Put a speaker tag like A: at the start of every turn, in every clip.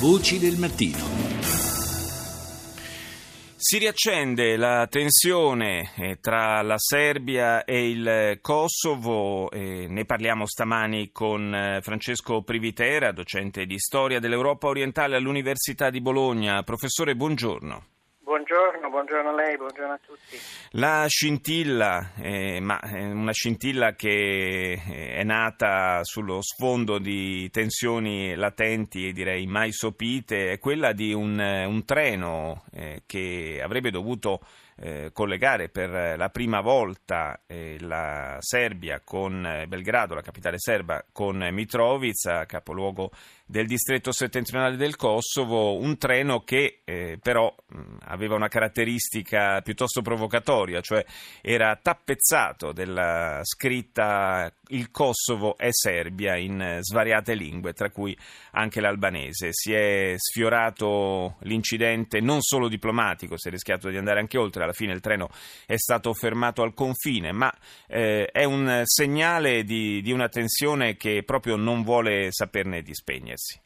A: Voci del mattino.
B: Si riaccende la tensione eh, tra la Serbia e il Kosovo, eh, ne parliamo stamani con eh, Francesco Privitera, docente di storia dell'Europa orientale all'Università di Bologna. Professore, buongiorno.
C: Buongiorno, a lei, buongiorno a tutti.
B: La scintilla, eh, ma è una scintilla che è nata sullo sfondo di tensioni latenti e direi mai sopite, è quella di un, un treno eh, che avrebbe dovuto eh, collegare per la prima volta eh, la Serbia con eh, Belgrado, la capitale serba, con Mitrovica, capoluogo del distretto settentrionale del Kosovo, un treno che eh, però mh, aveva una caratteristica piuttosto provocatoria, cioè era tappezzato della scritta il Kosovo è Serbia in svariate lingue, tra cui anche l'albanese. Si è sfiorato l'incidente non solo diplomatico, si è rischiato di andare anche oltre, alla fine il treno è stato fermato al confine, ma eh, è un segnale di, di una tensione che proprio non vuole saperne di spegnersi.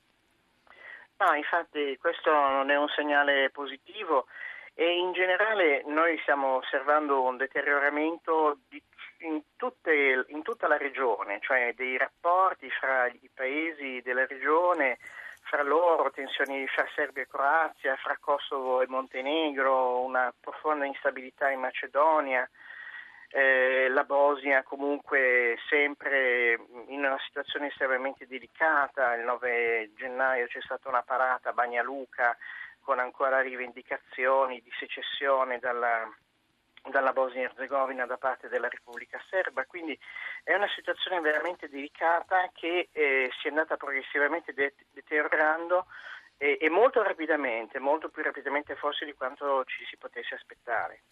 C: No, infatti questo non è un segnale positivo e in generale noi stiamo osservando un deterioramento di, in, tutte, in, tutta la regione, cioè dei rapporti fra i paesi della regione, fra loro, tensioni fra Serbia e Croazia, fra Kosovo e Montenegro, una profonda instabilità in Macedonia. Eh, la Bosnia comunque sempre in una situazione estremamente delicata, il 9 gennaio c'è stata una parata a Bagna Luca con ancora rivendicazioni di secessione dalla, dalla Bosnia-Herzegovina da parte della Repubblica Serba, quindi è una situazione veramente delicata che eh, si è andata progressivamente de- deteriorando e, e, molto rapidamente, molto più rapidamente forse di quanto ci si potesse aspettare.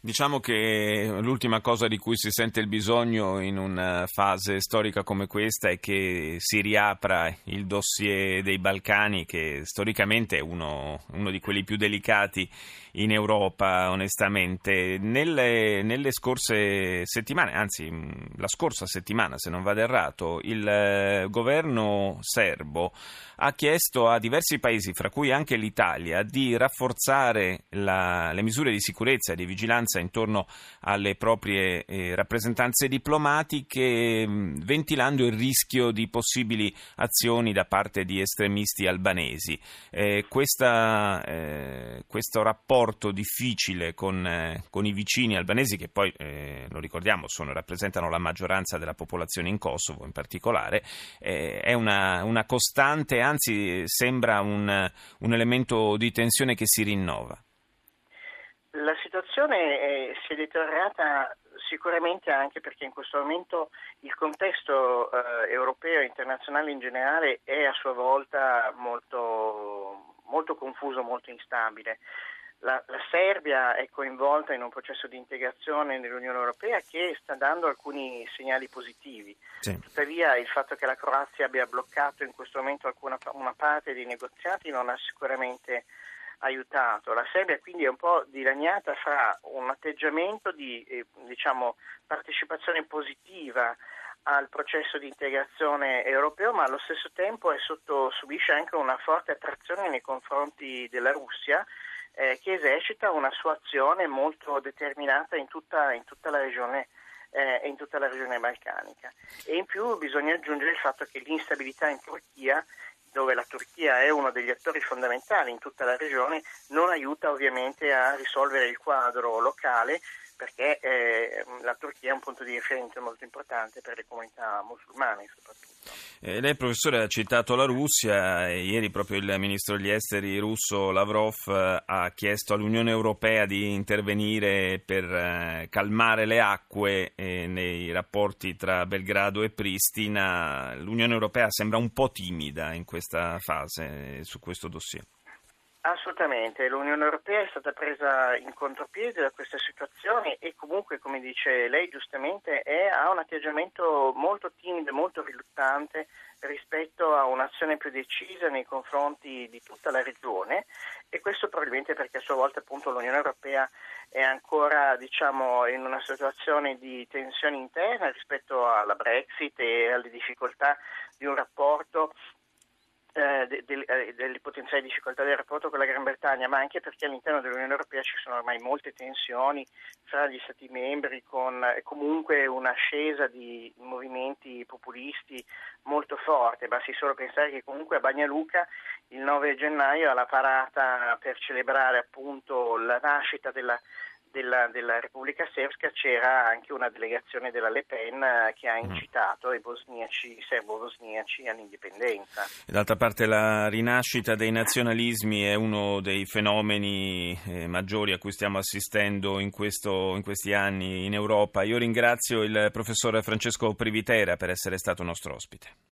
B: Diciamo che l'ultima cosa di cui si sente il bisogno in una fase storica come questa è che si riapra il dossier dei Balcani, che storicamente è uno, uno di quelli più delicati in Europa, onestamente. Nelle, nelle, scorse settimane, anzi la scorsa settimana, se non vado errato, il eh, governo serbo ha chiesto a diversi paesi, fra cui anche l'Italia, di rafforzare la, le misure di sicurezza e di vigilanza intorno alle proprie eh, rappresentanze diplomatiche, ventilando il rischio di possibili azioni da parte di estremisti albanesi. Eh, questa, eh, questo rapporto difficile con, eh, con, i vicini albanesi, che poi, eh, lo ricordiamo, sono, rappresentano la maggioranza della popolazione in Kosovo in particolare, eh, è una, una costante anzi sembra un, un elemento di tensione che si rinnova.
C: La situazione eh, si è deteriorata sicuramente anche perché in questo momento il contesto eh, europeo e internazionale in generale è a sua volta molto, molto confuso, molto instabile. La, la, Serbia è coinvolta in un processo di integrazione nell'Unione Europea che sta dando alcuni segnali positivi. Sì. Tuttavia il fatto che la Croazia abbia bloccato in questo momento alcuna, una parte dei negoziati non ha sicuramente aiutato. La Serbia quindi è un po' dilaniata fra un atteggiamento di eh, diciamo, partecipazione positiva al processo di integrazione europeo, ma allo stesso tempo sotto, subisce anche una forte attrazione nei confronti della Russia eh, che esercita una sua azione molto determinata in tutta, in tutta la regione eh, in tutta la regione balcanica. E in più bisogna aggiungere il fatto che l'instabilità in Turchia, dove la Turchia è uno degli attori fondamentali in tutta la regione, non aiuta ovviamente a risolvere il quadro locale perché eh, la Turchia è un punto di riferimento molto importante per le comunità musulmane soprattutto.
B: Eh, lei professore ha citato la Russia ieri proprio il ministro degli esteri russo Lavrov eh, ha chiesto all'Unione Europea di intervenire per eh, calmare le acque eh, nei rapporti tra Belgrado e Pristina. L'Unione Europea sembra un po' timida in questa fase su questo dossier.
C: Assolutamente, l'Unione Europea è stata presa in contropiede da questa situazione e comunque, come dice lei giustamente, è, ha un atteggiamento molto timido molto riluttante rispetto a un'azione più decisa nei confronti di tutta la regione e questo probabilmente perché a sua volta appunto l'Unione Europea è ancora diciamo, in una situazione di tensione interna rispetto alla Brexit e alle difficoltà di un rapporto eh, eh, delle potenziali difficoltà del rapporto con la Gran Bretagna, ma anche perché all'interno dell'Unione Europea ci sono ormai molte tensioni fra gli Stati membri, con eh, comunque un'ascesa di movimenti populisti molto forte. Basti solo pensare che comunque a Bagnaluca il 9 gennaio alla parata per celebrare appunto la nascita della della, della, Repubblica Serbska c'era anche una delegazione della Le Pen eh, che ha mm. incitato i bosniaci, i serbo-bosniaci all'indipendenza.
B: D'altra parte la rinascita dei nazionalismi è uno dei fenomeni eh, maggiori a cui stiamo assistendo in, questo, in questi anni in Europa. Io ringrazio il professor Francesco Privitera per essere stato nostro ospite.